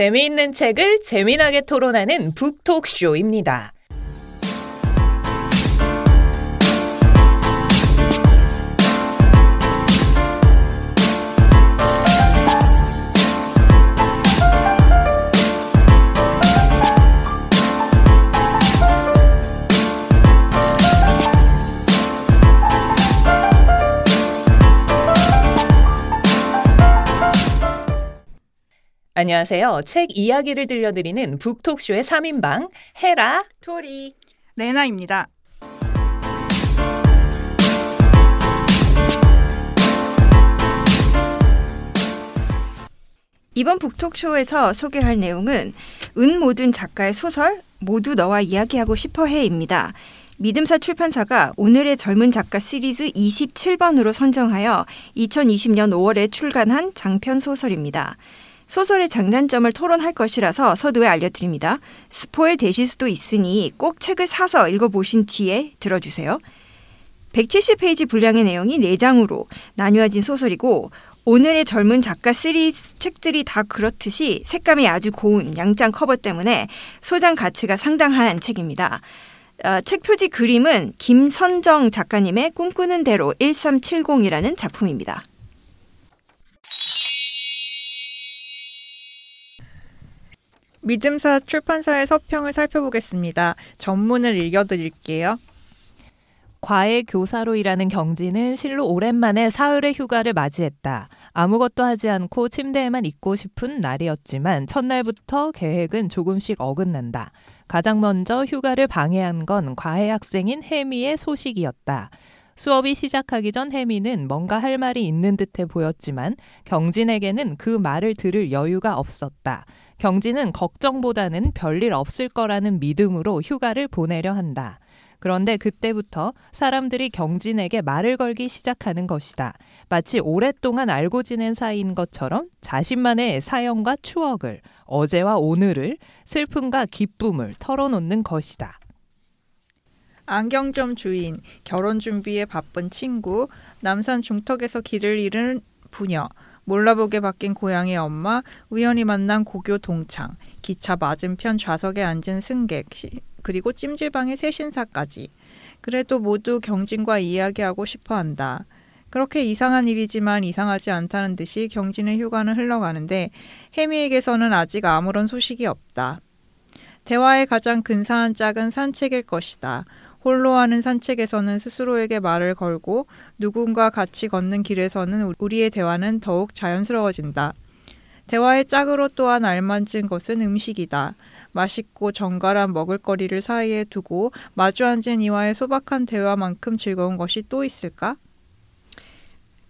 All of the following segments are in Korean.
재미있는 책을 재미나게 토론하는 북톡쇼입니다. 안녕하세요. 책 이야기를 들려드리는 북톡쇼의 3인방 헤라, 토리, 레나입니다. 이번 북톡쇼에서 소개할 내용은 은 모든 작가의 소설 모두 너와 이야기하고 싶어해입니다. 믿음사 출판사가 오늘의 젊은 작가 시리즈 27번으로 선정하여 2020년 5월에 출간한 장편 소설입니다. 소설의 장단점을 토론할 것이라서 서두에 알려드립니다. 스포일 되실 수도 있으니 꼭 책을 사서 읽어보신 뒤에 들어주세요. 170페이지 분량의 내용이 4장으로 나뉘어진 소설이고 오늘의 젊은 작가 시리즈 책들이 다 그렇듯이 색감이 아주 고운 양장 커버 때문에 소장 가치가 상당한 책입니다. 어, 책 표지 그림은 김선정 작가님의 꿈꾸는 대로 1370이라는 작품입니다. 믿음사 출판사의 서평을 살펴보겠습니다. 전문을 읽어드릴게요. 과외 교사로 일하는 경진은 실로 오랜만에 사흘의 휴가를 맞이했다. 아무것도 하지 않고 침대에만 있고 싶은 날이었지만 첫날부터 계획은 조금씩 어긋난다. 가장 먼저 휴가를 방해한 건 과외 학생인 혜미의 소식이었다. 수업이 시작하기 전 혜미는 뭔가 할 말이 있는 듯해 보였지만 경진에게는 그 말을 들을 여유가 없었다. 경진은 걱정보다는 별일 없을 거라는 믿음으로 휴가를 보내려 한다. 그런데 그때부터 사람들이 경진에게 말을 걸기 시작하는 것이다. 마치 오랫동안 알고 지낸 사이인 것처럼 자신만의 사연과 추억을, 어제와 오늘을, 슬픔과 기쁨을 털어놓는 것이다. 안경점 주인, 결혼 준비에 바쁜 친구, 남산 중턱에서 길을 잃은 부녀, 몰라보게 바뀐 고향의 엄마, 우연히 만난 고교 동창, 기차 맞은편 좌석에 앉은 승객, 그리고 찜질방의 새신사까지. 그래도 모두 경진과 이야기하고 싶어 한다. 그렇게 이상한 일이지만 이상하지 않다는 듯이 경진의 휴가는 흘러가는데 혜미에게서는 아직 아무런 소식이 없다. 대화의 가장 근사한 짝은 산책일 것이다. 홀로 하는 산책에서는 스스로에게 말을 걸고 누군가 같이 걷는 길에서는 우리의 대화는 더욱 자연스러워진다. 대화의 짝으로 또한 알맞은 것은 음식이다. 맛있고 정갈한 먹을거리를 사이에 두고 마주 앉은 이와의 소박한 대화만큼 즐거운 것이 또 있을까?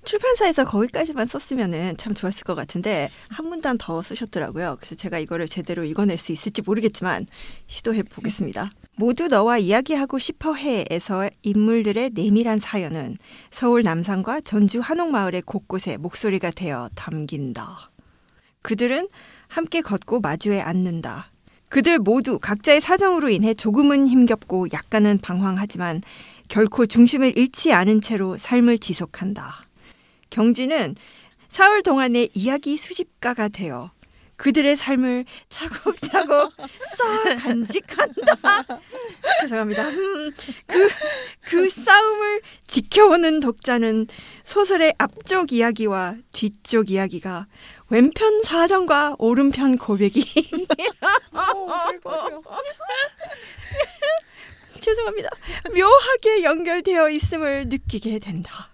출판사에서 거기까지만 썼으면 참 좋았을 것 같은데 한 문단 더 쓰셨더라고요. 그래서 제가 이거를 제대로 읽어낼 수 있을지 모르겠지만 시도해 보겠습니다. 모두 너와 이야기하고 싶어 해에서 인물들의 내밀한 사연은 서울 남산과 전주 한옥마을의 곳곳에 목소리가 되어 담긴다. 그들은 함께 걷고 마주에 앉는다. 그들 모두 각자의 사정으로 인해 조금은 힘겹고 약간은 방황하지만 결코 중심을 잃지 않은 채로 삶을 지속한다. 경지는 사흘 동안의 이야기 수집가가 되어 그들의 삶을 차곡차곡 쌓아 간직한다. 죄송합니다. 음, 그, 그 싸움을 지켜오는 독자는 소설의 앞쪽 이야기와 뒤쪽 이야기가 왼편 사정과 오른편 고백이 죄송합니다. 묘하게 연결되어 있음을 느끼게 된다.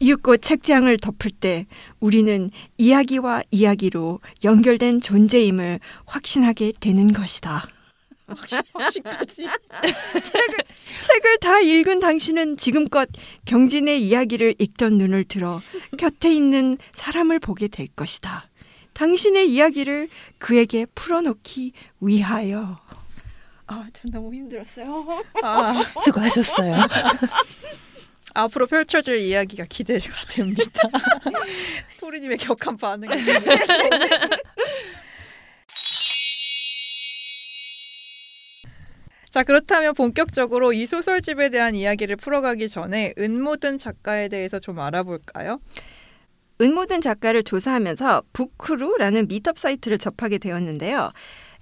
이윽고 책장을 덮을 때 우리는 이야기와 이야기로 연결된 존재임을 확신하게 되는 것이다. 확신까지 책을 책을 다 읽은 당신은 지금껏 경진의 이야기를 읽던 눈을 들어 곁에 있는 사람을 보게 될 것이다. 당신의 이야기를 그에게 풀어놓기 위하여. 아, 전 너무 힘들었어요. 아, 수고하셨어요. 앞으로 펼쳐줄 이야기가 기대가 됩니다. 토리님의 격한 반응. 자, 그렇다면 본격적으로 이 소설집에 대한 이야기를 풀어가기 전에 은모든 작가에 대해서 좀 알아볼까요? 은모든 작가를 조사하면서 북크루라는 미트업 사이트를 접하게 되었는데요.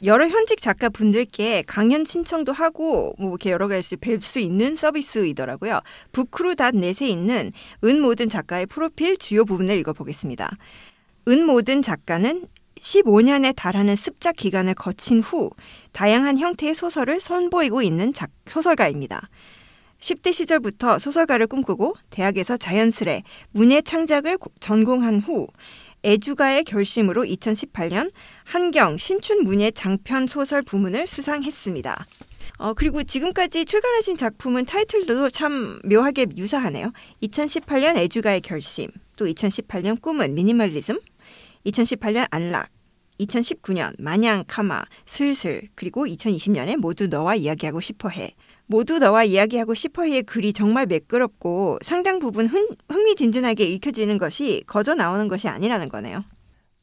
여러 현직 작가 분들께 강연 신청도 하고 뭐 이렇게 여러 가지 뵐 수 있는 서비스이더라고요. 북크루.net에 있는 은 모든 작가의 프로필 주요 부분을 읽어보겠습니다. 은 모든 작가는 15년에 달하는 습작 기간을 거친 후 다양한 형태의 소설을 선보이고 있는 작, 소설가입니다. 10대 시절부터 소설가를 꿈꾸고 대학에서 자연스레 문예 창작을 전공한 후 애주가의 결심으로 2018년 한경 신춘 문예 장편 소설 부문을 수상했습니다. 어, 그리고 지금까지 출간하신 작품은 타이틀도 참 묘하게 유사하네요. 2018년 애주가의 결심, 또 2018년 꿈은 미니멀리즘, 2018년 안락, 2019년 마냥 카마, 슬슬, 그리고 2020년에 모두 너와 이야기하고 싶어 해. 모두 너와 이야기하고 싶어해의 글이 정말 매끄럽고 상당 부분 흥, 흥미진진하게 읽혀지는 것이 거저 나오는 것이 아니라는 거네요.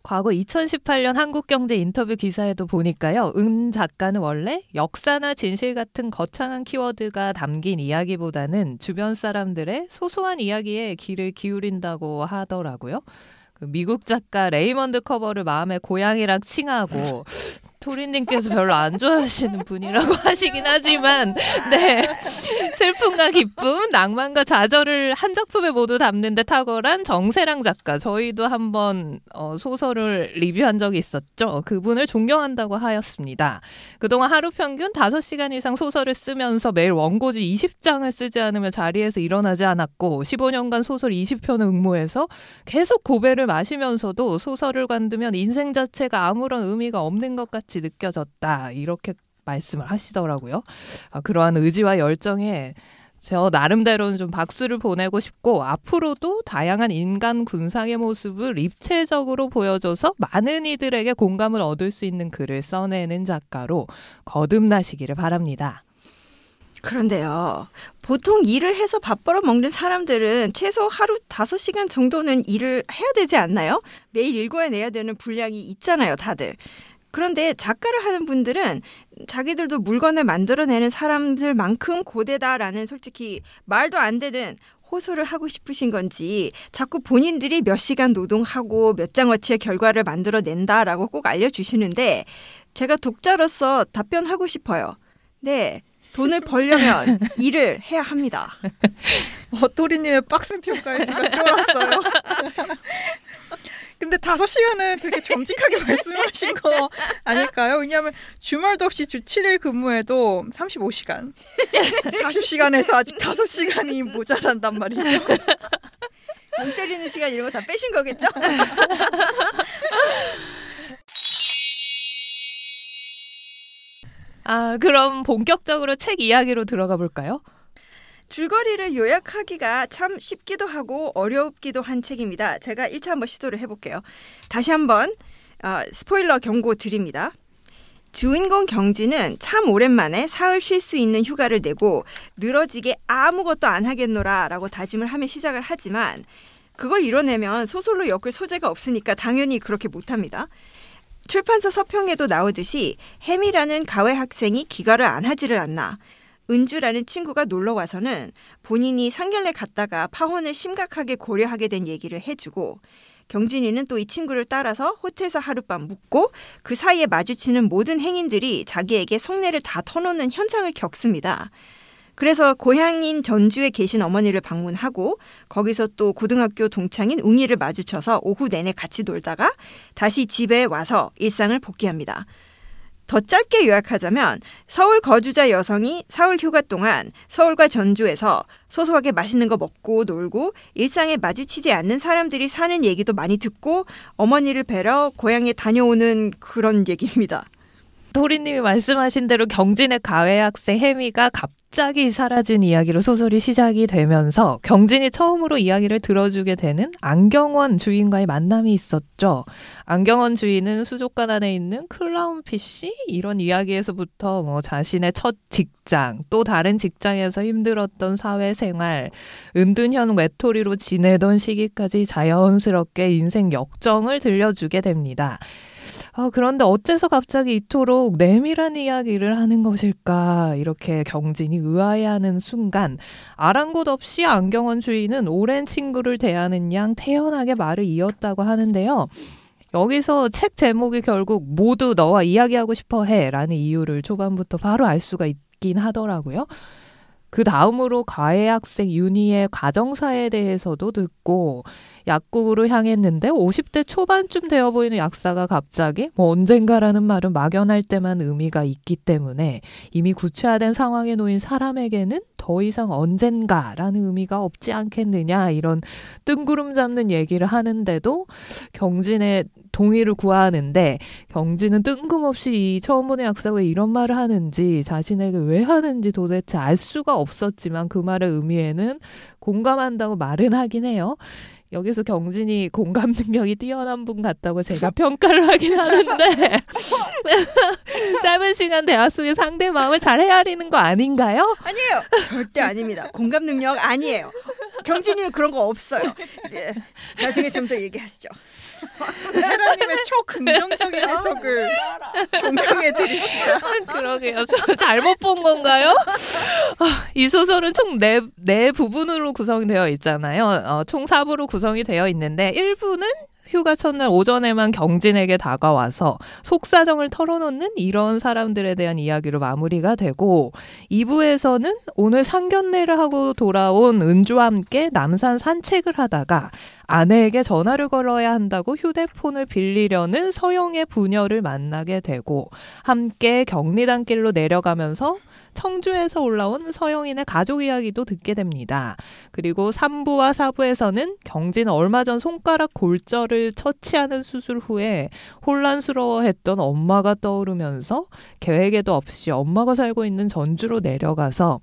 과거 2018년 한국경제 인터뷰 기사에도 보니까요. 은 작가는 원래 역사나 진실 같은 거창한 키워드가 담긴 이야기보다는 주변 사람들의 소소한 이야기에 귀를 기울인다고 하더라고요. 그 미국 작가 레이먼드 카버를 마음의 고향이라 칭하고 토리님께서 별로 안 좋아하시는 분이라고 하시긴 하지만 네 슬픔과 기쁨, 낭만과 좌절을 한 작품에 모두 담는 데 탁월한 정세랑 작가 저희도 한번 어, 소설을 리뷰한 적이 있었죠. 그분을 존경한다고 하였습니다. 그동안 하루 평균 5시간 이상 소설을 쓰면서 매일 원고지 20장을 쓰지 않으면 자리에서 일어나지 않았고 15년간 소설 20편을 응모해서 계속 고배를 마시면서도 소설을 관두면 인생 자체가 아무런 의미가 없는 것 같이 느껴졌다. 이렇게 말씀을 하시더라고요. 아, 그러한 의지와 열정에 저 나름대로는 좀 박수를 보내고 싶고 앞으로도 다양한 인간 군상의 모습을 입체적으로 보여줘서 많은 이들에게 공감을 얻을 수 있는 글을 써내는 작가로 거듭나시기를 바랍니다. 그런데요. 보통 일을 해서 밥 벌어 먹는 사람들은 최소 하루 다섯 시간 정도는 일을 해야 되지 않나요? 매일 읽어내야 되는 분량이 있잖아요, 다들. 그런데 작가를 하는 분들은 자기들도 물건을 만들어내는 사람들만큼 고대다라는 솔직히 말도 안 되는 호소를 하고 싶으신 건지 자꾸 본인들이 몇 시간 노동하고 몇 장어치의 결과를 만들어낸다라고 꼭 알려주시는데 제가 독자로서 답변하고 싶어요. 네. 돈을 벌려면 일을 해야 합니다. 어, 토리님의 빡센 평가에 제가 쫄았어요. 근데 다섯 시간은 되게 정직하게 말씀하신 거 아닐까요? 왜냐하면 주말도 없이 주 7일 근무해도 35시간. 40시간에서 아직 다섯 시간이 모자란단 말이죠. 멍 때리는 시간 이런 거 다 빼신 거겠죠? 아, 그럼 본격적으로 책 이야기로 들어가 볼까요? 줄거리를 요약하기가 참 쉽기도 하고 어렵기도 한 책입니다. 제가 1차 한번 시도를 해볼게요. 다시 한번 어, 스포일러 경고 드립니다. 주인공 경진은 참 오랜만에 사흘 쉴 수 있는 휴가를 내고 늘어지게 아무것도 안 하겠노라 라고 다짐을 하며 시작을 하지만 그걸 이뤄내면 소설로 엮을 소재가 없으니까 당연히 그렇게 못합니다. 출판사 서평에도 나오듯이 햄이라는 가외 학생이 귀가를 안 하지를 않나 은주라는 친구가 놀러 와서는 본인이 상견례 갔다가 파혼을 심각하게 고려하게 된 얘기를 해주고 경진이는 또 이 친구를 따라서 호텔에서 하룻밤 묵고 그 사이에 마주치는 모든 행인들이 자기에게 속내를 다 터놓는 현상을 겪습니다. 그래서 고향인 전주에 계신 어머니를 방문하고 거기서 또 고등학교 동창인 웅이를 마주쳐서 오후 내내 같이 놀다가 다시 집에 와서 일상을 복귀합니다. 더 짧게 요약하자면 서울 거주자 여성이 사흘 휴가 동안 서울과 전주에서 소소하게 맛있는 거 먹고 놀고 일상에 마주치지 않는 사람들이 사는 얘기도 많이 듣고 어머니를 뵈러 고향에 다녀오는 그런 얘기입니다. 도리님이 말씀하신 대로 경진의 가외 학생 혜미가 갑자기 사라진 이야기로 소설이 시작이 되면서 경진이 처음으로 이야기를 들어주게 되는 안경원 주인과의 만남이 있었죠. 안경원 주인은 수족관 안에 있는 클라운 PC 이런 이야기에서부터 뭐 자신의 첫 직장 또 다른 직장에서 힘들었던 사회생활 은둔형 외톨이로 지내던 시기까지 자연스럽게 인생 역정을 들려주게 됩니다. 아, 그런데 어째서 갑자기 이토록 내밀한 이야기를 하는 것일까? 이렇게 경진이 의아해하는 순간 아랑곳 없이 안경원 주인은 오랜 친구를 대하는 양 태연하게 말을 이었다고 하는데요. 여기서 책 제목이 결국 모두 너와 이야기하고 싶어 해라는 이유를 초반부터 바로 알 수가 있긴 하더라고요. 그 다음으로 가해 학생 윤희의 가정사에 대해서도 듣고 약국으로 향했는데 50대 초반쯤 되어 보이는 약사가 갑자기 뭐 언젠가라는 말은 막연할 때만 의미가 있기 때문에 이미 구체화된 상황에 놓인 사람에게는 더 이상 언젠가라는 의미가 없지 않겠느냐 이런 뜬구름 잡는 얘기를 하는데도 경진의 동의를 구하는데 경진은 뜬금없이 이 처음 보는 약사가 왜 이런 말을 하는지 자신에게 왜 하는지 도대체 알 수가 없었지만 그 말의 의미에는 공감한다고 말은 하긴 해요. 여기서 경진이 공감 능력이 뛰어난 분 같다고 제가 평가를 하긴 하는데 짧은 시간 대화 속에 상대 마음을 잘 헤아리는 거 아닌가요? 아니에요. 절대 아닙니다. 공감 능력 아니에요. 경진이는 그런 거 없어요. 네, 나중에 좀 더 얘기하시죠. 헤라님의 초긍정적인 해석을 존경해 드립시다. 그러게요. 저 잘못 본 건가요? 아, 이 소설은 총 네 네 부분으로 구성되어 있잖아요. 어, 총 4부로 구성이 되어 있는데 1부는 휴가 첫날 오전에만 경진에게 다가와서 속사정을 털어놓는 이런 사람들에 대한 이야기로 마무리가 되고 2부에서는 오늘 상견례를 하고 돌아온 은주와 함께 남산 산책을 하다가 아내에게 전화를 걸어야 한다고 휴대폰을 빌리려는 서영의 부녀를 만나게 되고 함께 경리단길로 내려가면서 청주에서 올라온 서영인의 가족 이야기도 듣게 됩니다. 그리고 3부와 4부에서는 경진은 얼마 전 손가락 골절을 처치하는 수술 후에 혼란스러워했던 엄마가 떠오르면서 계획에도 없이 엄마가 살고 있는 전주로 내려가서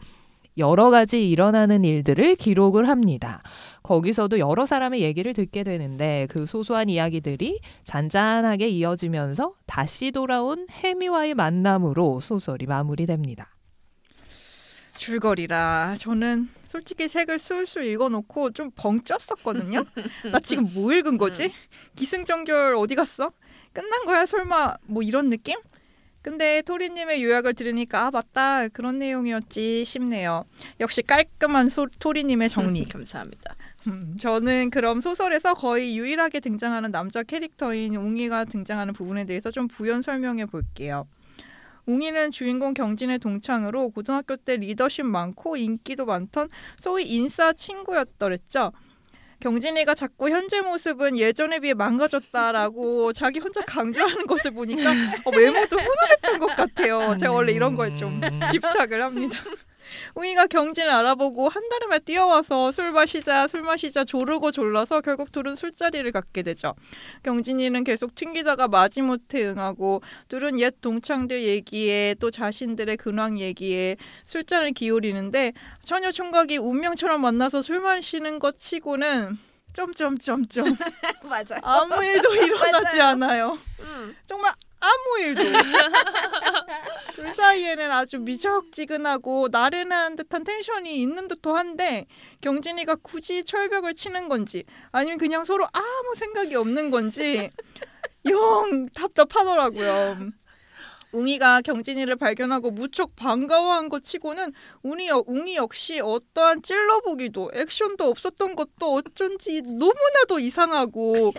여러 가지 일어나는 일들을 기록을 합니다. 거기서도 여러 사람의 얘기를 듣게 되는데 그 소소한 이야기들이 잔잔하게 이어지면서 다시 돌아온 해미와의 만남으로 소설이 마무리됩니다. 줄거리라 저는 솔직히 책을 술술 읽어놓고 좀 벙쪘었거든요. 나 지금 뭐 읽은 거지? 기승전결 어디 갔어? 끝난 거야 설마 뭐 이런 느낌? 근데 토리님의 요약을 들으니까 아 맞다 그런 내용이었지 싶네요. 역시 깔끔한 소, 토리님의 정리. 감사합니다. 음, 저는 그럼 소설에서 거의 유일하게 등장하는 남자 캐릭터인 웅이가 등장하는 부분에 대해서 좀 부연 설명해 볼게요. 웅이는 주인공 경진의 동창으로 고등학교 때 리더십 많고 인기도 많던 소위 인싸 친구였더랬죠. 경진이가 자꾸 현재 모습은 예전에 비해 망가졌다라고 자기 혼자 강조하는 것을 보니까 어, 외모도 훈훈했던 것 같아요. 제가 원래 이런 거에 좀 집착을 합니다. 웅이가 경진을 알아보고 한 달음에 뛰어와서 술 마시자 술 마시자 조르고 졸라서 결국 둘은 술자리를 갖게 되죠. 경진이는 계속 튕기다가 마지못해 응하고 둘은 옛 동창들 얘기에 또 자신들의 근황 얘기에 술잔을 기울이는데 처녀 총각이 운명처럼 만나서 술 마시는 것 치고는 점점점점 맞아요. 아무 일도 일어나지. 않아요. 음. 정말 아무 일도. 둘 사이에는 아주 미적지근하고 나른한 듯한 텐션이 있는 듯도 한데 경진이가 굳이 철벽을 치는 건지 아니면 그냥 서로 아무 생각이 없는 건지 영 답답하더라고요. 웅이가 경진이를 발견하고 무척 반가워한 것 치고는 웅이, 여- 웅이 역시 어떠한 찔러보기도 액션도 없었던 것도 어쩐지 너무나도 이상하고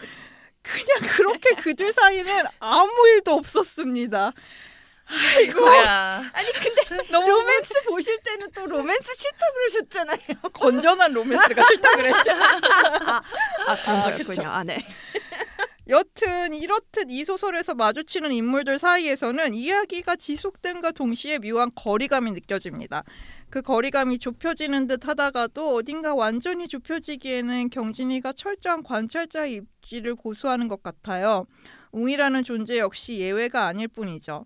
그냥 그렇게 그들 사이는 아무 일도 없었습니다. 아이고. 아니 근데 너무 로맨스 보실 때는 또 로맨스 싫다 그러셨잖아요. 건전한 로맨스가 싫다 그랬죠. 아 아, 거였군요. 그쵸. 아 네. 여튼 이렇듯 이 소설에서 마주치는 인물들 사이에서는 이야기가 지속됨과 동시에 묘한 거리감이 느껴집니다. 그 거리감이 좁혀지는 듯 하다가도 어딘가 완전히 좁혀지기에는 경진이가 철저한 관찰자의 입지를 고수하는 것 같아요. 웅이라는 존재 역시 예외가 아닐 뿐이죠.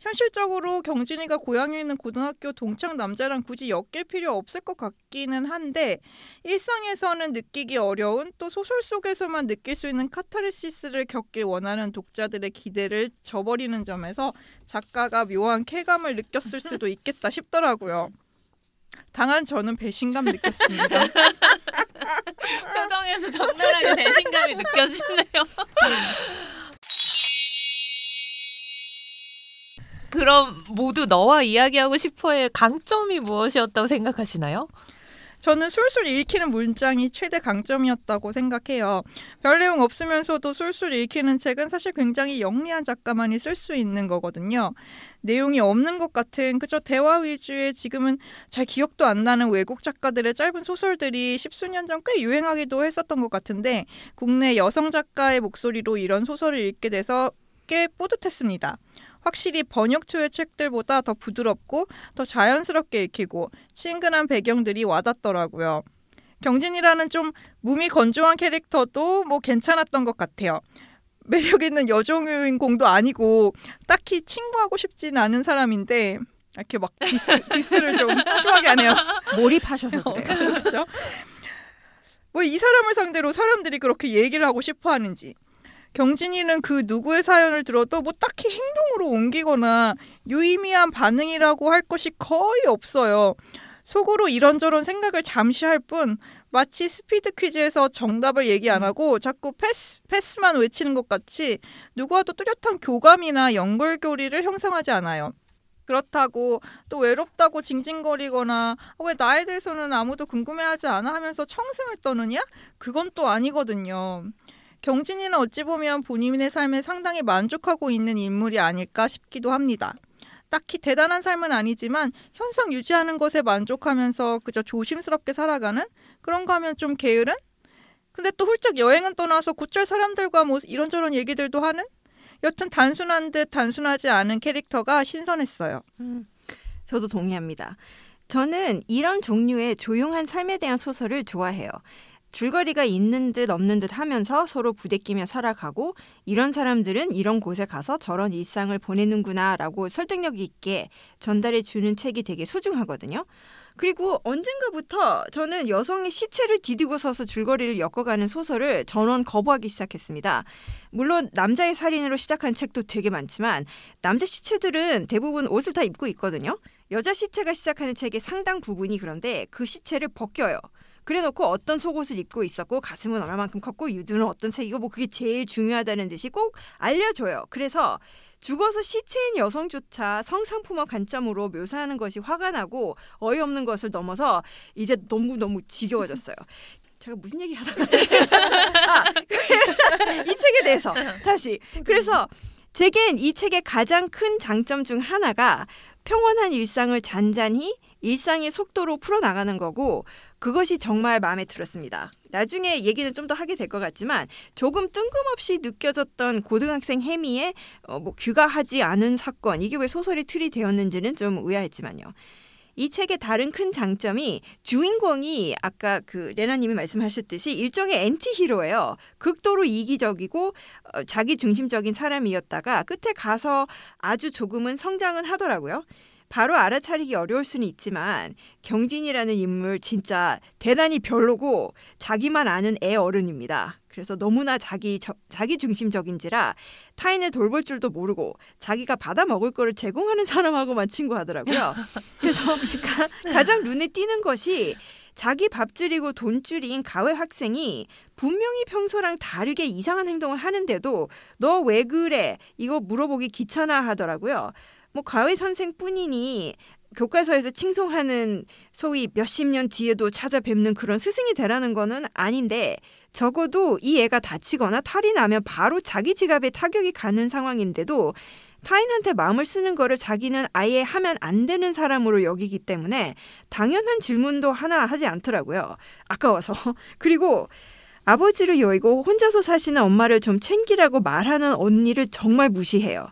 현실적으로 경진이가 고향에 있는 고등학교 동창 남자랑 굳이 엮일 필요 없을 것 같기는 한데 일상에서는 느끼기 어려운 또 소설 속에서만 느낄 수 있는 카타르시스를 겪길 원하는 독자들의 기대를 저버리는 점에서 작가가 묘한 쾌감을 느꼈을 수도 있겠다 싶더라고요. 당한 저는 배신감 느꼈습니다. 표정에서 적나라하게 배신감이 느껴지네요. 그럼 모두 너와 이야기하고 싶어의 강점이 무엇이었다고 생각하시나요? 저는 술술 읽히는 문장이 최대 강점이었다고 생각해요. 별 내용 없으면서도 술술 읽히는 책은 사실 굉장히 영리한 작가만이 쓸 수 있는 거거든요. 내용이 없는 것 같은 그저 대화 위주의 지금은 잘 기억도 안 나는 외국 작가들의 짧은 소설들이 십수년 전 꽤 유행하기도 했었던 것 같은데 국내 여성 작가의 목소리로 이런 소설을 읽게 돼서 꽤 뿌듯했습니다. 확실히 번역초의 책들보다 더 부드럽고 더 자연스럽게 읽히고 친근한 배경들이 와닿더라고요. 경진이라는 좀 몸이 건조한 캐릭터도 뭐 괜찮았던 것 같아요. 매력 있는 여종 주인공도 아니고 딱히 친구하고 싶진 않은 사람인데 이렇게 막 diss, diss를 좀 심하게 하네요. 몰입하셔서 그래요. 그렇죠. 뭐 이 사람을 상대로 사람들이 그렇게 얘기를 하고 싶어 하는지 경진이는 그 누구의 사연을 들어도 뭐 딱히 행동으로 옮기거나 유의미한 반응이라고 할 것이 거의 없어요. 속으로 이런저런 생각을 잠시 할 뿐 마치 스피드 퀴즈에서 정답을 얘기 안 하고 자꾸 패스 패스만 외치는 것 같이 누구와도 뚜렷한 교감이나 연결고리를 형성하지 않아요. 그렇다고 또 외롭다고 징징거리거나 어, 왜 나에 대해서는 아무도 궁금해하지 않아 하면서 청승을 떠느냐? 그건 또 아니거든요. 경진이는 어찌 보면 본인의 삶에 상당히 만족하고 있는 인물이 아닐까 싶기도 합니다. 딱히 대단한 삶은 아니지만 현상 유지하는 것에 만족하면서 그저 조심스럽게 살아가는 그런가 하면 좀 게으른? 근데 또 훌쩍 여행은 떠나서 곧잘 사람들과 뭐 이런저런 얘기들도 하는? 여튼 단순한 듯 단순하지 않은 캐릭터가 신선했어요. 음, 저도 동의합니다. 저는 이런 종류의 조용한 삶에 대한 소설을 좋아해요. 줄거리가 있는 듯 없는 듯 하면서 서로 부대끼며 살아가고 이런 사람들은 이런 곳에 가서 저런 일상을 보내는구나라고 설득력 있게 전달해 주는 책이 되게 소중하거든요. 그리고 언젠가부터 저는 여성의 시체를 디디고 서서 줄거리를 엮어가는 소설을 전원 거부하기 시작했습니다. 물론 남자의 살인으로 시작한 책도 되게 많지만 남자 시체들은 대부분 옷을 다 입고 있거든요. 여자 시체가 시작하는 책의 상당 부분이 그런데 그 시체를 벗겨요. 그래놓고 어떤 속옷을 입고 있었고 가슴은 얼마만큼 컸고 유두는 어떤 색이고 뭐 그게 제일 중요하다는 듯이 꼭 알려줘요. 그래서 죽어서 시체인 여성조차 성상품화 관점으로 묘사하는 것이 화가 나고 어이없는 것을 넘어서 이제 너무 너무 지겨워졌어요. 제가 무슨 얘기 하다가 아, 이 책에 대해서 다시 그래서 제겐 이 책의 가장 큰 장점 중 하나가 평온한 일상을 잔잔히 일상의 속도로 풀어나가는 거고 그것이 정말 마음에 들었습니다. 나중에 얘기는 좀 더 하게 될 것 같지만 조금 뜬금없이 느껴졌던 고등학생 해미의 어, 뭐 귀가하지 않은 사건 이게 왜 소설이 틀이 되었는지는 좀 의아했지만요. 이 책의 다른 큰 장점이 주인공이 아까 그 레나님이 말씀하셨듯이 일종의 엔티 히로예요. 극도로 이기적이고 어, 자기 중심적인 사람이었다가 끝에 가서 아주 조금은 성장은 하더라고요. 바로 알아차리기 어려울 수는 있지만 경진이라는 인물 진짜 대단히 별로고 자기만 아는 애 어른입니다. 그래서 너무나 자기 저, 자기 중심적인지라 타인을 돌볼 줄도 모르고 자기가 받아 먹을 거를 제공하는 사람하고만 친구하더라고요. 그래서 가, 장 눈에 띄는 것이 자기 밥줄이고 돈줄인 가외 학생이 분명히 평소랑 다르게 이상한 행동을 하는데도 너 왜 그래? 이거 물어보기 귀찮아 하더라고요. 뭐 과외 선생뿐이니 교과서에서 칭송하는 소위 몇십 년 뒤에도 찾아뵙는 그런 스승이 되라는 거는 아닌데 적어도 이 애가 다치거나 탈이 나면 바로 자기 지갑에 타격이 가는 상황인데도 타인한테 마음을 쓰는 거를 자기는 아예 하면 안 되는 사람으로 여기기 때문에 당연한 질문도 하나 하지 않더라고요. 아까워서. 그리고 아버지를 여의고 혼자서 사시는 엄마를 좀 챙기라고 말하는 언니를 정말 무시해요.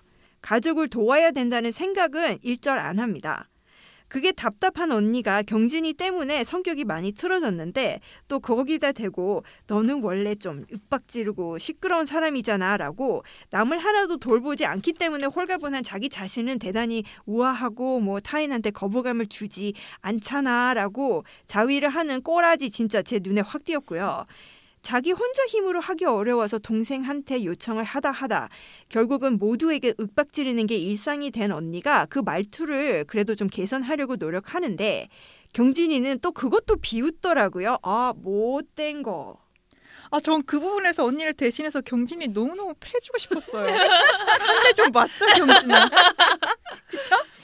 가족을 도와야 된다는 생각은 일절 안 합니다. 그게 답답한 언니가 경진이 때문에 성격이 많이 틀어졌는데 또 거기다 대고 너는 원래 좀 윽박지르고 시끄러운 사람이잖아 라고 남을 하나도 돌보지 않기 때문에 홀가분한 자기 자신은 대단히 우아하고 뭐 타인한테 거부감을 주지 않잖아 라고 자위를 하는 꼬라지 진짜 제 눈에 확 띄었고요. 자기 혼자 힘으로 하기 어려워서 동생한테 요청을 하다 하다 결국은 모두에게 윽박지르는 게 일상이 된 언니가 그 말투를 그래도 좀 개선하려고 노력하는데 경진이는 또 그것도 비웃더라고요. 아, 못된 거. 아, 전 그 부분에서 언니를 대신해서 경진이 너무너무 패주고 싶었어요. 한대 좀 맞죠, 경진아?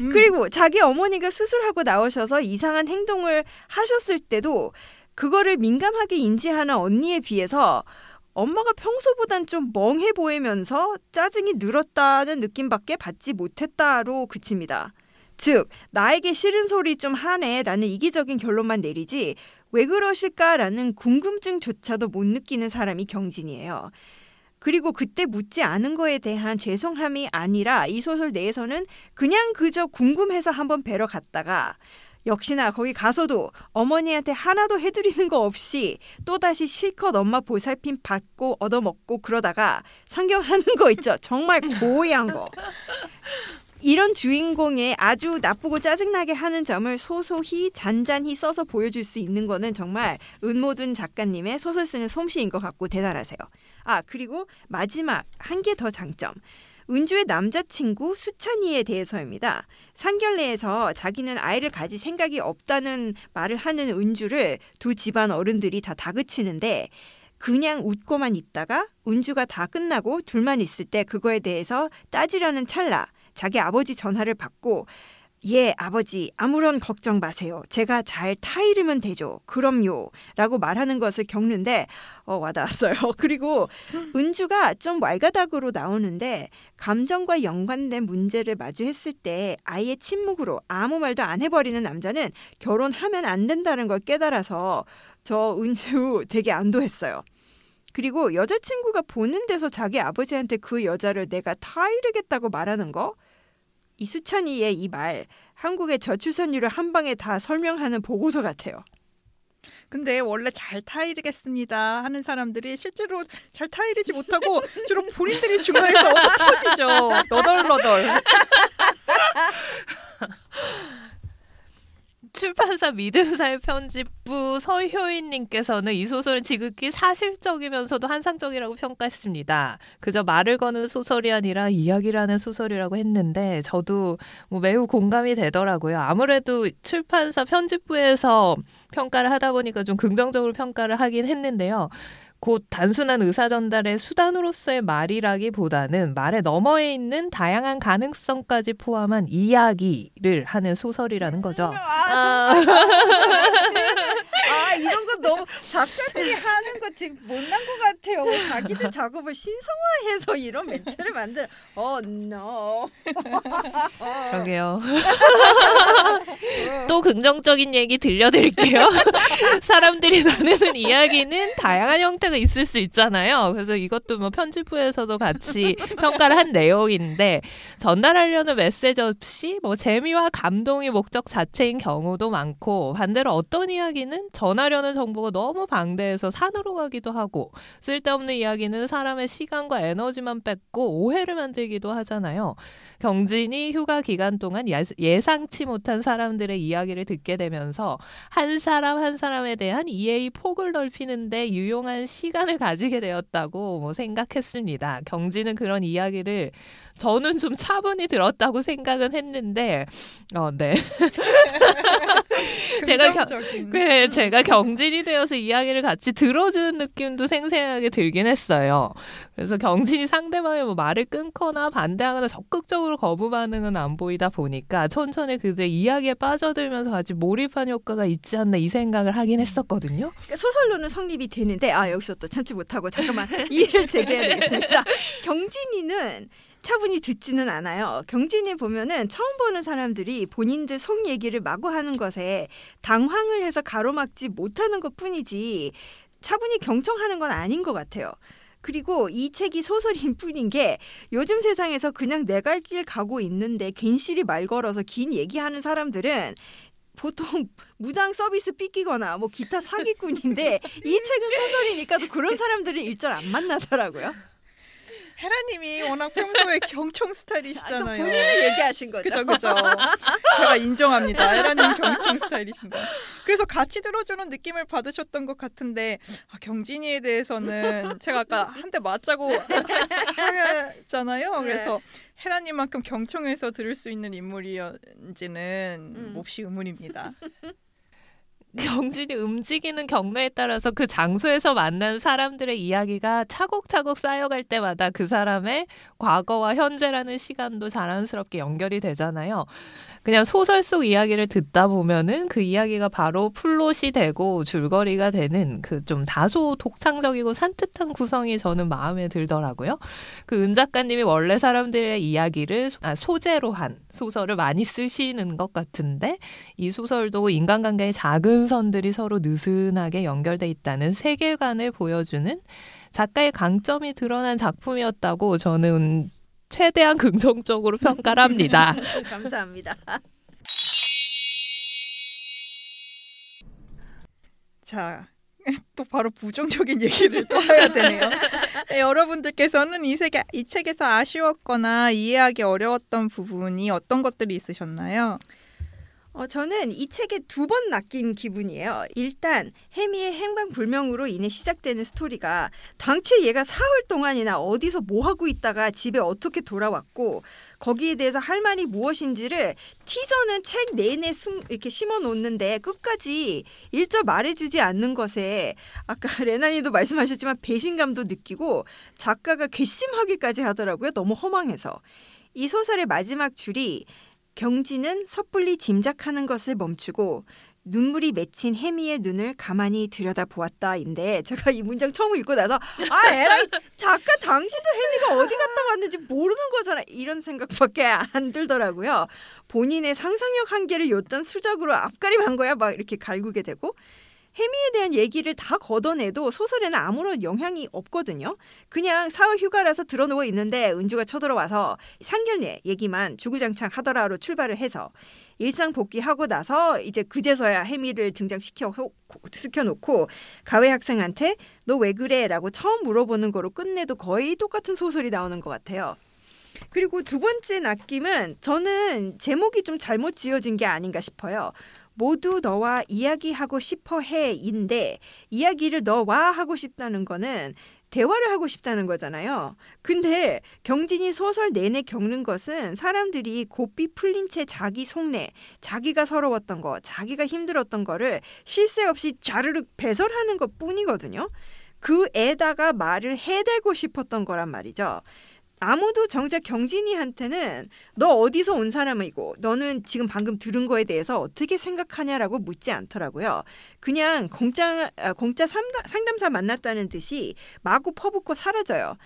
음. 그리고 자기 어머니가 수술하고 나오셔서 이상한 행동을 하셨을 때도 그거를 민감하게 인지하는 언니에 비해서 엄마가 평소보단 좀 멍해 보이면서 짜증이 늘었다는 느낌밖에 받지 못했다로 그칩니다. 즉, 나에게 싫은 소리 좀 하네 라는 이기적인 결론만 내리지 왜 그러실까라는 궁금증조차도 못 느끼는 사람이 경진이에요. 그리고 그때 묻지 않은 거에 대한 죄송함이 아니라 이 소설 내에서는 그냥 그저 궁금해서 한번 뵈러 갔다가 역시나 거기 가서도 어머니한테 하나도 해드리는 거 없이 또다시 실컷 엄마 보살핌 받고 얻어먹고 그러다가 상경하는 거 있죠. 정말 고의한 거. 이런 주인공의 아주 나쁘고 짜증나게 하는 점을 소소히 잔잔히 써서 보여줄 수 있는 거는 정말 은모든 작가님의 소설 쓰는 솜씨인 것 같고 대단하세요. 아 그리고 마지막 한 개 더 장점. 은주의 남자친구 수찬이에 대해서입니다. 상견례에서 자기는 아이를 가질 생각이 없다는 말을 하는 은주를 두 집안 어른들이 다 다그치는데 그냥 웃고만 있다가 은주가 다 끝나고 둘만 있을 때 그거에 대해서 따지려는 찰나 자기 아버지 전화를 받고 예, 아버지, 아무런 걱정 마세요. 제가 잘 타이르면 되죠. 그럼요. 라고 말하는 것을 겪는데, 어, 와닿았어요. 그리고 은주가 좀 왈가닥으로 나오는데, 감정과 연관된 문제를 마주했을 때 아예 침묵으로 아무 말도 안 해버리는 남자는 결혼하면 안 된다는 걸 깨달아서 저 은주 되게 안도했어요. 그리고 여자친구가 보는 데서 자기 아버지한테 그 여자를 내가 타이르겠다고 말하는 거? 이 수찬이의 이 말 한국의 저출산율을 한 방에 다 설명하는 보고서 같아요. 근데 원래 잘 타이르겠습니다 하는 사람들이 실제로 잘 타이르지 못하고 주로 본인들이 중간에서 터지죠. 너덜너덜. 출판사 믿음사의 편집부 서효인님께서는 이 소설은 지극히 사실적이면서도 환상적이라고 평가했습니다. 그저 말을 거는 소설이 아니라 이야기라는 소설이라고 했는데 저도 뭐 매우 공감이 되더라고요. 아무래도 출판사 편집부에서 평가를 하다 보니까 좀 긍정적으로 평가를 하긴 했는데요. 곧 단순한 의사 전달의 수단으로서의 말이라기보다는 말의 너머에 있는 다양한 가능성까지 포함한 이야기를 하는 소설이라는 거죠. 아, 아 이런 거 너무 작가들이 하는 거 지금 못난 것 같아요. 자기들 작업을 신성화해서 이런 멘트를 만들. 어, no. 그러게요. 또 긍정적인 얘기 들려드릴게요. 사람들이 나누는 이야기는 다양한 형태 가 있을 수 있잖아요. 그래서 이것도 뭐 편집부에서도 같이 평가를 한 내용인데 전달하려는 메시지 없이 뭐 재미와 감동이 목적 자체인 경우도 많고 반대로 어떤 이야기는 전하려는 정보가 너무 방대해서 산으로 가기도 하고 쓸데없는 이야기는 사람의 시간과 에너지만 뺏고 오해를 만들기도 하잖아요. 경진이 휴가 기간 동안 예상치 못한 사람들의 이야기를 듣게 되면서 한 사람 한 사람에 대한 이해의 폭을 넓히는데 유용한 시간을 가지게 되었다고 뭐 생각했습니다. 경진은 그런 이야기를 저는 좀 차분히 들었다고 생각은 했는데, 어, 네. 제가 겨, 네, 제가 경진이 되어서 이야기를 같이 들어주는 느낌도 생생하게 들긴 했어요. 그래서 경진이 상대방의 뭐 말을 끊거나 반대하거나 적극적으로 거부 반응은 안 보이다 보니까 천천히 그들의 이야기에 빠져들면서 아주 몰입한 효과가 있지 않나 이 생각을 하긴 했었거든요. 그러니까 소설로는 성립이 되는데 아 여기서 또 참지 못하고 잠깐만 이해를 제기해야 되겠습니다. 경진이는 차분히 듣지는 않아요. 경진이 보면은 처음 보는 사람들이 본인들 속 얘기를 마구 하는 것에 당황을 해서 가로막지 못하는 것 뿐이지 차분히 경청하는 건 아닌 것 같아요. 그리고 이 책이 소설인 뿐인 게 요즘 세상에서 그냥 내 갈 길 가고 있는데 괜시리 말 걸어서 긴 얘기하는 사람들은 보통 무당 서비스 삐끼거나 뭐 기타 사기꾼인데 이 책은 소설이니까 또 그런 사람들은 일절 안 만나더라고요. 헤라님이 워낙 평소에 경청 스타일이시잖아요. 아, 본인을 얘기하신 거죠. 그죠, 그죠. 제가 인정합니다. 헤라님 경청 스타일이신 거. 그래서 같이 들어주는 느낌을 받으셨던 것 같은데 아, 경진이에 대해서는 제가 아까 한 대 맞자고 하잖아요. 그래서 네. 헤라님만큼 경청해서 들을 수 있는 인물이었는지는 음. 몹시 의문입니다. 경진이 움직이는 경로에 따라서 그 장소에서 만난 사람들의 이야기가 차곡차곡 쌓여갈 때마다 그 사람의 과거와 현재라는 시간도 자연스럽게 연결이 되잖아요. 그냥 소설 속 이야기를 듣다 보면은 그 이야기가 바로 플롯이 되고 줄거리가 되는 그 좀 다소 독창적이고 산뜻한 구성이 저는 마음에 들더라고요. 그 은 작가님이 원래 사람들의 이야기를 아, 소재로 한 소설을 많이 쓰시는 것 같은데 이 소설도 인간관계의 작은 선들이 서로 느슨하게 연결돼 있다는 세계관을 보여주는 작가의 강점이 드러난 작품이었다고 저는 최대한 긍정적으로 평가를 합니다. 감사합니다. 자, 또 바로 부정적인 얘기를 또 해야 되네요. 네, 여러분들께서는 이, 세계, 이 책에서 아쉬웠거나 이해하기 어려웠던 부분이 어떤 것들이 있으셨나요? 어, 저는 이 책에 두 번 낚인 기분이에요. 일단 해미의 행방불명으로 인해 시작되는 스토리가 당최 얘가 사흘 동안이나 어디서 뭐 하고 있다가 집에 어떻게 돌아왔고 거기에 대해서 할 말이 무엇인지를 티저는 책 내내 숨, 이렇게 심어 놓는데 끝까지 일절 말해주지 않는 것에 아까 레나니도 말씀하셨지만 배신감도 느끼고 작가가 괘씸하기까지 하더라고요. 너무 허망해서. 이 소설의 마지막 줄이 경지는 섣불리 짐작하는 것을 멈추고 눈물이 맺힌 해미의 눈을 가만히 들여다보았다인데 제가 이 문장 처음 읽고 나서 아 에라이 작가 당신도 해미가 어디 갔다 왔는지 모르는 거잖아. 이런 생각밖에 안 들더라고요. 본인의 상상력 한계를 요던 수작으로 앞가림한 거야. 막 이렇게 갈구게 되고 해미에 대한 얘기를 다 걷어내도 소설에는 아무런 영향이 없거든요. 그냥 사흘 휴가라서 들어누워 있는데 은주가 쳐들어와서 상견례 얘기만 주구장창 하더라로 출발을 해서 일상 복귀하고 나서 이제 그제서야 해미를 등장시켜 시켜놓고 가외 학생한테 너 왜 그래?라고 처음 물어보는 거로 끝내도 거의 똑같은 소설이 나오는 것 같아요. 그리고 두 번째 낚임은 저는 제목이 좀 잘못 지어진 게 아닌가 싶어요. 모두 너와 이야기하고 싶어 해인데 이야기를 너와 하고 싶다는 거는 대화를 하고 싶다는 거잖아요. 근데 경진이 소설 내내 겪는 것은 사람들이 고삐 풀린 채 자기 속내, 자기가 서러웠던 거, 자기가 힘들었던 거를 쉴 새 없이 자르륵 배설하는 것 뿐이거든요. 그 애다가 말을 해대고 싶었던 거란 말이죠. 아무도 정작 경진이한테는 너 어디서 온 사람이고 너는 지금 방금 들은 거에 대해서 어떻게 생각하냐라고 묻지 않더라고요. 그냥 공짜 아, 공짜 상담사 만났다는 듯이 마구 퍼붓고 사라져요.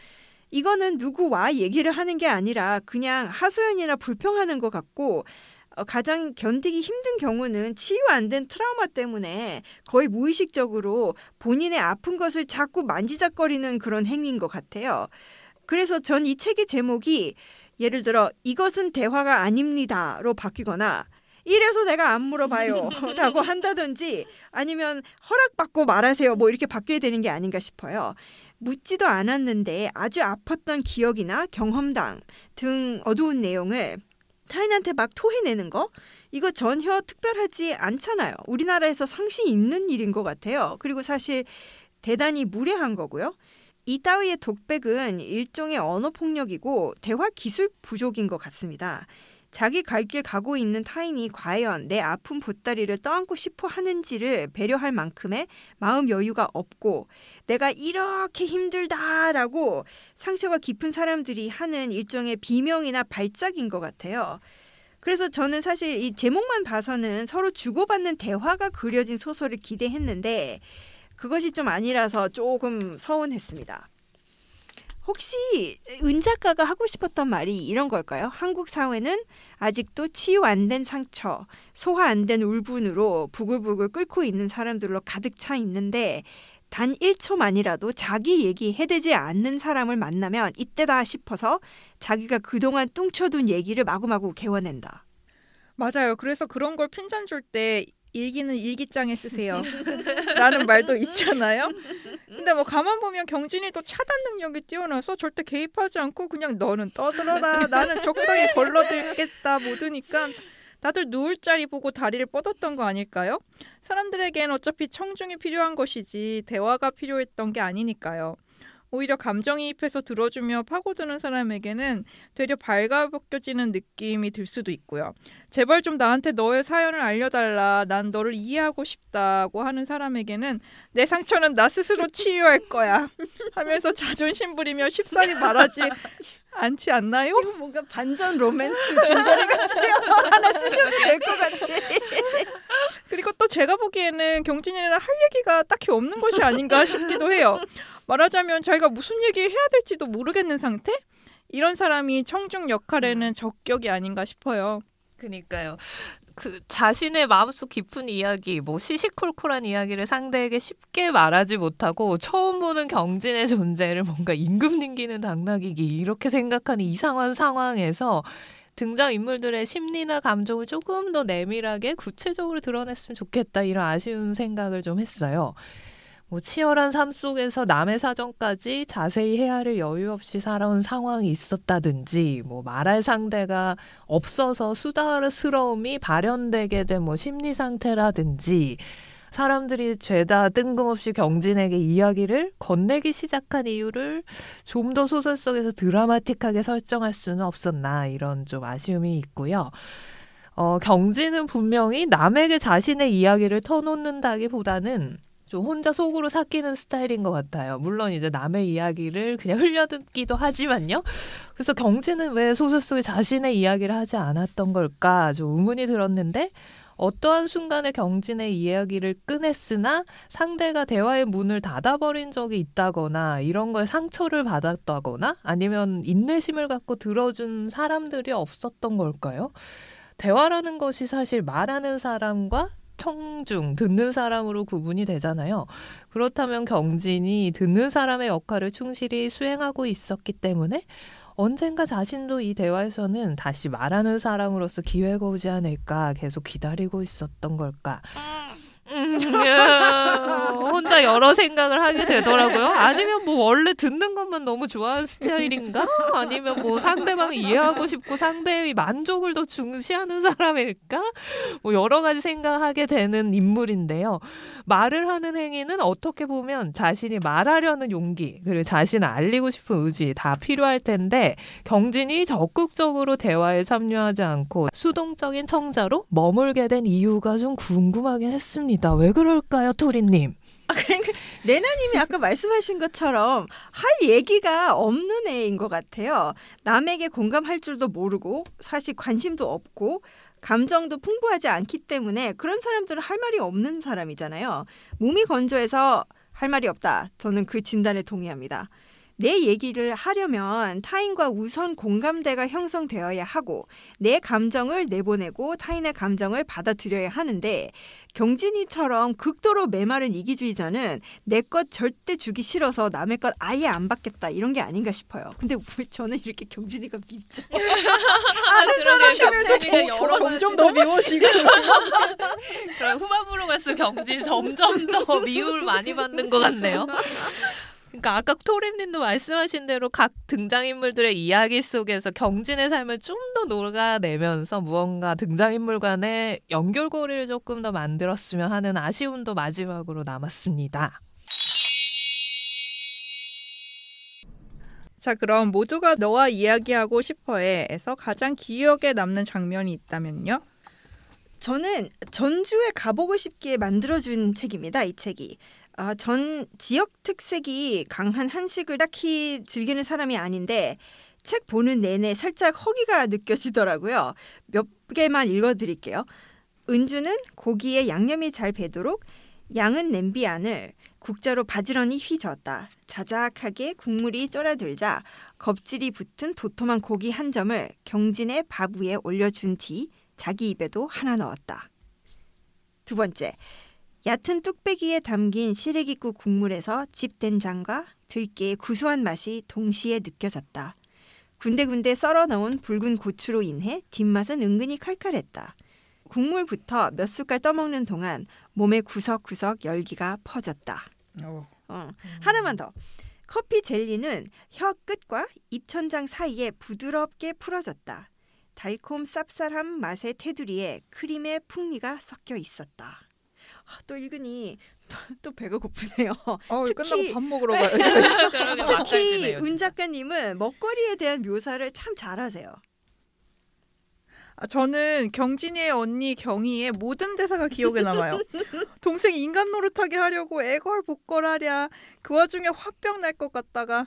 이거는 누구와 얘기를 하는 게 아니라 그냥 하소연이나 불평하는 것 같고 어, 가장 견디기 힘든 경우는 치유 안 된 트라우마 때문에 거의 무의식적으로 본인의 아픈 것을 자꾸 만지작거리는 그런 행위인 것 같아요. 그래서 전 이 책의 제목이 예를 들어 이것은 대화가 아닙니다로 바뀌거나 이래서 내가 안 물어봐요 라고 한다든지 아니면 허락받고 말하세요 뭐 이렇게 바뀌어야 되는 게 아닌가 싶어요. 묻지도 않았는데 아주 아팠던 기억이나 경험담 등 어두운 내용을 타인한테 막 토해내는 거 이거 전혀 특별하지 않잖아요. 우리나라에서 상시 있는 일인 것 같아요. 그리고 사실 대단히 무례한 거고요. 이 따위의 독백은 일종의 언어 폭력이고 대화 기술 부족인 것 같습니다. 자기 갈 길 가고 있는 타인이 과연 내 아픈 보따리를 떠안고 싶어 하는지를 배려할 만큼의 마음 여유가 없고 내가 이렇게 힘들다라고 상처가 깊은 사람들이 하는 일종의 비명이나 발작인 것 같아요. 그래서 저는 사실 이 제목만 봐서는 서로 주고받는 대화가 그려진 소설을 기대했는데 그것이 좀 아니라서 조금 서운했습니다. 혹시 은 작가가 하고 싶었던 말이 이런 걸까요? 한국 사회는 아직도 치유 안 된 상처, 소화 안 된 울분으로 부글부글 끓고 있는 사람들로 가득 차 있는데 단 1초만이라도 자기 얘기 해대지 않는 사람을 만나면 이때다 싶어서 자기가 그동안 뚱쳐둔 얘기를 마구마구 개워낸다. 맞아요. 그래서 그런 걸 핀잔 줄 때 일기는 일기장에 쓰세요. 라는 말도 있잖아요. 근데 뭐 가만 보면 경진이도 차단 능력이 뛰어나서 절대 개입하지 않고 그냥 너는 떠들어라. 나는 적당히 걸러들겠다 모두니까 다들 누울 자리 보고 다리를 뻗었던 거 아닐까요? 사람들에겐 어차피 청중이 필요한 것이지 대화가 필요했던 게 아니니까요. 오히려 감정이입해서 들어주며 파고드는 사람에게는 되려 발가벗겨지는 느낌이 들 수도 있고요. 제발 좀 나한테 너의 사연을 알려달라. 난 너를 이해하고 싶다고 하는 사람에게는 내 상처는 나 스스로 치유할 거야. 하면서 자존심 부리며 쉽사리 말하지 않지 않나요? 이거 뭔가 반전 로맨스 줄거리 같아요. 하나 쓰셔도 될 것 같아. 그리고 또 제가 보기에는 경진이랑 할 얘기가 딱히 없는 것이 아닌가 싶기도 해요. 말하자면 자기가 무슨 얘기 해야 될지도 모르겠는 상태? 이런 사람이 청중 역할에는 적격이 아닌가 싶어요. 그니까요. 그 자신의 마음속 깊은 이야기, 뭐 시시콜콜한 이야기를 상대에게 쉽게 말하지 못하고 처음 보는 경진의 존재를 뭔가 임금 님기는 당나귀기 이렇게 생각하는 이상한 상황에서 등장 인물들의 심리나 감정을 조금 더 내밀하게 구체적으로 드러냈으면 좋겠다 이런 아쉬운 생각을 좀 했어요. 뭐 치열한 삶 속에서 남의 사정까지 자세히 헤아릴 여유 없이 살아온 상황이 있었다든지 뭐 말할 상대가 없어서 수다스러움이 발현되게 된 뭐 심리 상태라든지 사람들이 죄다 뜬금없이 경진에게 이야기를 건네기 시작한 이유를 좀 더 소설 속에서 드라마틱하게 설정할 수는 없었나 이런 좀 아쉬움이 있고요. 어, 경진은 분명히 남에게 자신의 이야기를 터놓는다기보다는 좀 혼자 속으로 삭히는 스타일인 것 같아요. 물론 이제 남의 이야기를 그냥 흘려듣기도 하지만요. 그래서 경진은 왜 소설 속에 자신의 이야기를 하지 않았던 걸까 좀 의문이 들었는데 어떠한 순간에 경진의 이야기를 꺼냈으나 상대가 대화의 문을 닫아버린 적이 있다거나 이런 거에 상처를 받았다거나 아니면 인내심을 갖고 들어준 사람들이 없었던 걸까요? 대화라는 것이 사실 말하는 사람과 청중, 듣는 사람으로 구분이 되잖아요. 그렇다면 경진이 듣는 사람의 역할을 충실히 수행하고 있었기 때문에 언젠가 자신도 이 대화에서는 다시 말하는 사람으로서 기회가 오지 않을까 계속 기다리고 있었던 걸까. 음, 혼자 여러 생각을 하게 되더라고요. 아니면 뭐 원래 듣는 것만 너무 좋아하는 스타일인가? 아니면 뭐 상대방 이해하고 싶고 상대의 만족을 더 중시하는 사람일까? 뭐 여러 가지 생각하게 되는 인물인데요. 말을 하는 행위는 어떻게 보면 자신이 말하려는 용기 그리고 자신을 알리고 싶은 의지 다 필요할 텐데 경진이 적극적으로 대화에 참여하지 않고 수동적인 청자로 머물게 된 이유가 좀 궁금하긴 했습니다. 왜 그럴까요, 토리님? 아, 그러니까 레나님이 아까 말씀하신 것처럼 할 얘기가 없는 애인 것 같아요. 남에게 공감할 줄도 모르고 사실 관심도 없고 감정도 풍부하지 않기 때문에 그런 사람들은 할 말이 없는 사람이잖아요. 몸이 건조해서 할 말이 없다. 저는 그 진단에 동의합니다. 내 얘기를 하려면 타인과 우선 공감대가 형성되어야 하고 내 감정을 내보내고 타인의 감정을 받아들여야 하는데 경진이처럼 극도로 메마른 이기주의자는 내 것 절대 주기 싫어서 남의 것 아예 안 받겠다 이런 게 아닌가 싶어요. 근데 왜 저는 이렇게 경진이가 밉죠? 아는 사람이면서 점점 더 미워 지금. 그럼 후반부로 갈수록 경진 점점 더 미움을 많이 받는 것 같네요. 그러니까 아까 토림님도 말씀하신 대로 각 등장인물들의 이야기 속에서 경진의 삶을 좀 더 녹아내면서 무언가 등장인물 간의 연결고리를 조금 더 만들었으면 하는 아쉬움도 마지막으로 남았습니다. 자, 그럼 모두가 너와 이야기하고 싶어해에서 가장 기억에 남는 장면이 있다면요? 저는 전주에 가보고 싶게 만들어준 책입니다. 이 책이. 아, 전 지역 특색이 강한 한식을 딱히 즐기는 사람이 아닌데 책 보는 내내 살짝 허기가 느껴지더라고요. 몇 개만 읽어드릴게요. 은주는 고기에 양념이 잘 배도록 양은 냄비 안을 국자로 바지런히 휘저었다. 자작하게 국물이 쫄아들자 겁질이 붙은 도톰한 고기 한 점을 경진의 밥 위에 올려준 뒤 자기 입에도 하나 넣었다. 두 번째, 얕은 뚝배기에 담긴 시래기국 국물에서 집 된장과 들깨의 구수한 맛이 동시에 느껴졌다. 군데군데 썰어 넣은 붉은 고추로 인해 뒷맛은 은근히 칼칼했다. 국물부터 몇 숟갈 떠먹는 동안 몸에 구석구석 열기가 퍼졌다. 어. 하나만 더. 커피 젤리는 혀 끝과 입천장 사이에 부드럽게 풀어졌다. 달콤 쌉쌀한 맛의 테두리에 크림의 풍미가 섞여 있었다. 아, 또 읽으니 또, 또 배가 고프네요. 어, 특히- 끝나고 밥 먹으러 가요. 특히. 은 작가님은 먹거리에 대한 묘사를 참 잘하세요. 아, 저는 경진이의 언니 경희의 모든 대사가 기억에 남아요. 동생이 인간 노릇하게 하려고 애걸 복걸하랴. 그 와중에 화병 날 것 같다가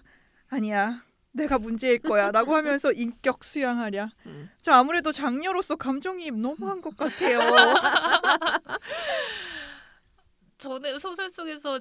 아니야. 내가 문제일 거야 라고 하면서 인격 수양하랴. 음. 저 아무래도 장녀로서 감정이입 너무한 것 같아요. 저는 소설 속에서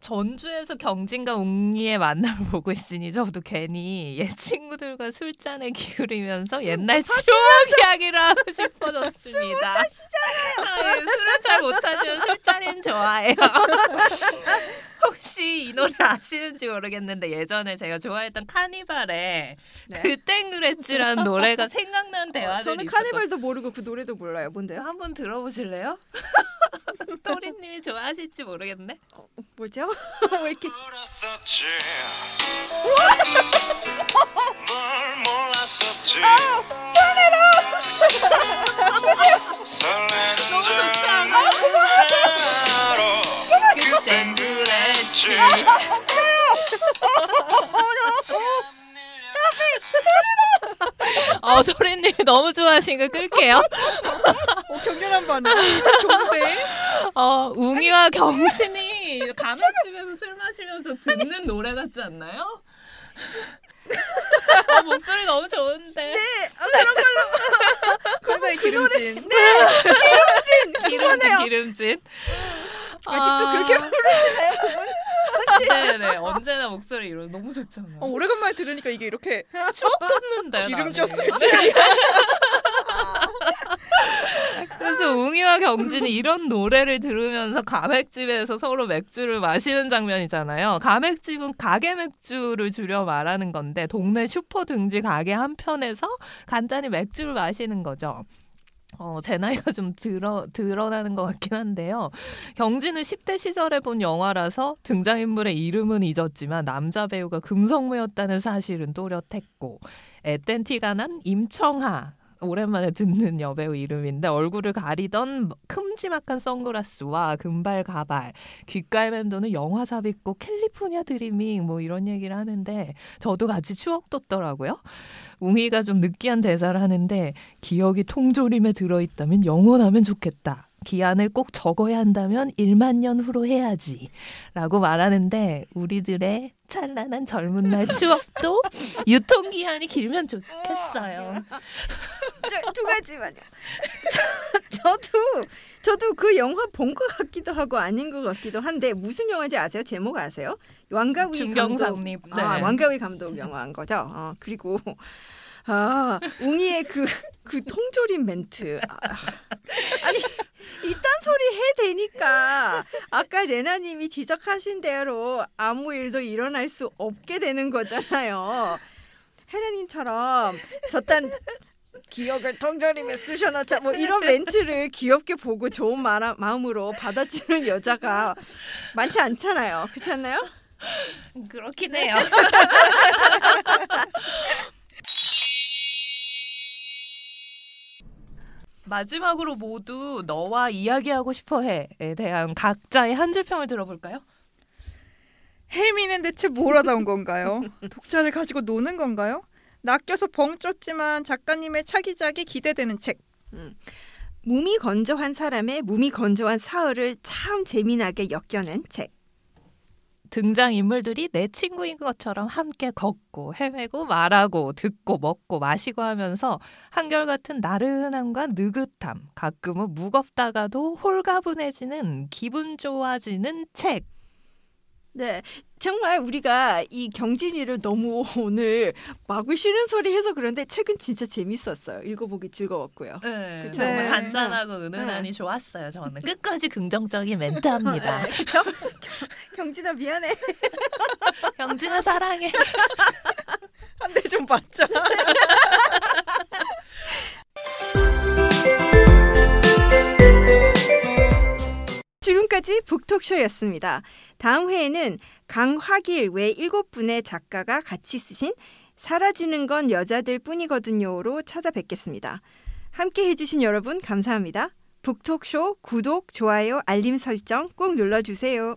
전주에서 경진과 웅이의 만남을 보고 있으니 저도 괜히 옛 친구들과 술잔에 기울이면서 옛날 추억 이야기를 하고 싶어졌습니다. 아, 술은 잘 못하지만 술자리는 좋아해요. 혹시 이 노래 아시는지 모르겠는데 예전에 제가 좋아했던 카니발에 네. 그땐 그랬지라는 노래가 생각나는 대화들이 저는 있었거든요. 카니발도 모르고 그 노래도 몰라요. 뭔데요? 한번 들어보실래요? 토리님이 좋아하실지 모르겠네. 뭐죠? 왜 이렇게 몰랐었지 설레는 줄 알아 그땐 그 랬지. 어, 토리님이 너무 좋아하시니까 끌게요. 어, 격렬한 반응. 좋은데? 어, 웅이와 경진이 가면집에서 술 마시면서 듣는 노래 같지 않나요? 어, 목소리 너무 좋은데. 상당히 기름진. 기름진, 기름진. 아직도 그렇게 부르시나요? 네네. 언제나 목소리 이런 너무 좋잖아요. 어, 오래간만에 들으니까 이게 이렇게 추억 돋는데. 기름졌을 나는. 줄이야. 그래서 웅이와 경진이 이런 노래를 들으면서 가맥집에서 서로 맥주를 마시는 장면이잖아요. 가맥집은 가게 맥주를 줄여 말하는 건데 동네 슈퍼 등지 가게 한 편에서 간단히 맥주를 마시는 거죠. 어, 제 나이가 좀 드러, 드러나는 것 같긴 한데요. 경진은 10대 시절에 본 영화라서 등장인물의 이름은 잊었지만 남자 배우가 금성무였다는 사실은 또렷했고 애땐 티가 난 임청하 오랜만에 듣는 여배우 이름인데 얼굴을 가리던 큼지막한 선글라스와 금발 가발, 귓가에 맴도는 영화 삽입고 캘리포니아 드리밍 뭐 이런 얘기를 하는데 저도 같이 추억 돋더라고요. 웅이가 좀 느끼한 대사를 하는데 기억이 통조림에 들어있다면 영원하면 좋겠다. 기한을 꼭 적어야 한다면 1만 년 후로 해야지. 라고 말하는데 우리들의 찬란한 젊은 날 추억도 유통기한이 길면 좋겠어요. 저, 두 가지만요. 저, 저도 저도 그 영화 본 것 같기도 하고 아닌 것 같기도 한데 무슨 영화인지 아세요? 제목 아세요? 왕가위 감독. 중경상님. 네. 아, 왕가위 감독 영화인 거죠. 어, 그리고 아 웅이의 그그 통조림 멘트. 아, 아니 이딴 소리 해 되니까 아까 레나님이 지적하신 대로 아무 일도 일어날 수 없게 되는 거잖아요. 혜라님처럼 저딴 기억을 통조림에 쑤셔넣자 뭐 이런 멘트를 귀엽게 보고 좋은 마, 마음으로 받아치는 여자가 많지 않잖아요. 그렇지 않나요? 그렇긴 해요. 마지막으로 모두 너와 이야기하고 싶어해에 대한 각자의 한 줄 평을 들어볼까요? 혜미는 대체 뭘 하다 온 건가요? 독자를 가지고 노는 건가요? 낚여서 벙 쪘지만 작가님의 차기작이 기대되는 책. 몸이 건조한 사람의 몸이 건조한 사흘을 참 재미나게 엮여낸 책. 등장 인물들이 내 친구인 것처럼 함께 걷고 헤매고 말하고 듣고 먹고 마시고 하면서 한결같은 나른함과 느긋함, 가끔은 무겁다가도 홀가분해지는 기분 좋아지는 책. 네, 정말 우리가 이 경진이를 너무 오늘 마구 싫은 소리 해서 그런데 책은 진짜 재밌었어요. 읽어보기 즐거웠고요. 네, 그쵸? 너무 네. 잔잔하고 은은하니 좋았어요. 저는 끝까지 긍정적인 멘트합니다. 그렇죠? 경진아 미안해. 영진아 사랑해. 한 대좀 맞자. 지금까지 북톡쇼였습니다. 다음 회에는 강화길 외 일곱 분의 작가가 같이 쓰신 사라지는 건 여자들 뿐이거든요로 찾아뵙겠습니다. 함께 해주신 여러분 감사합니다. 북톡쇼 구독, 좋아요, 알림 설정 꼭 눌러주세요.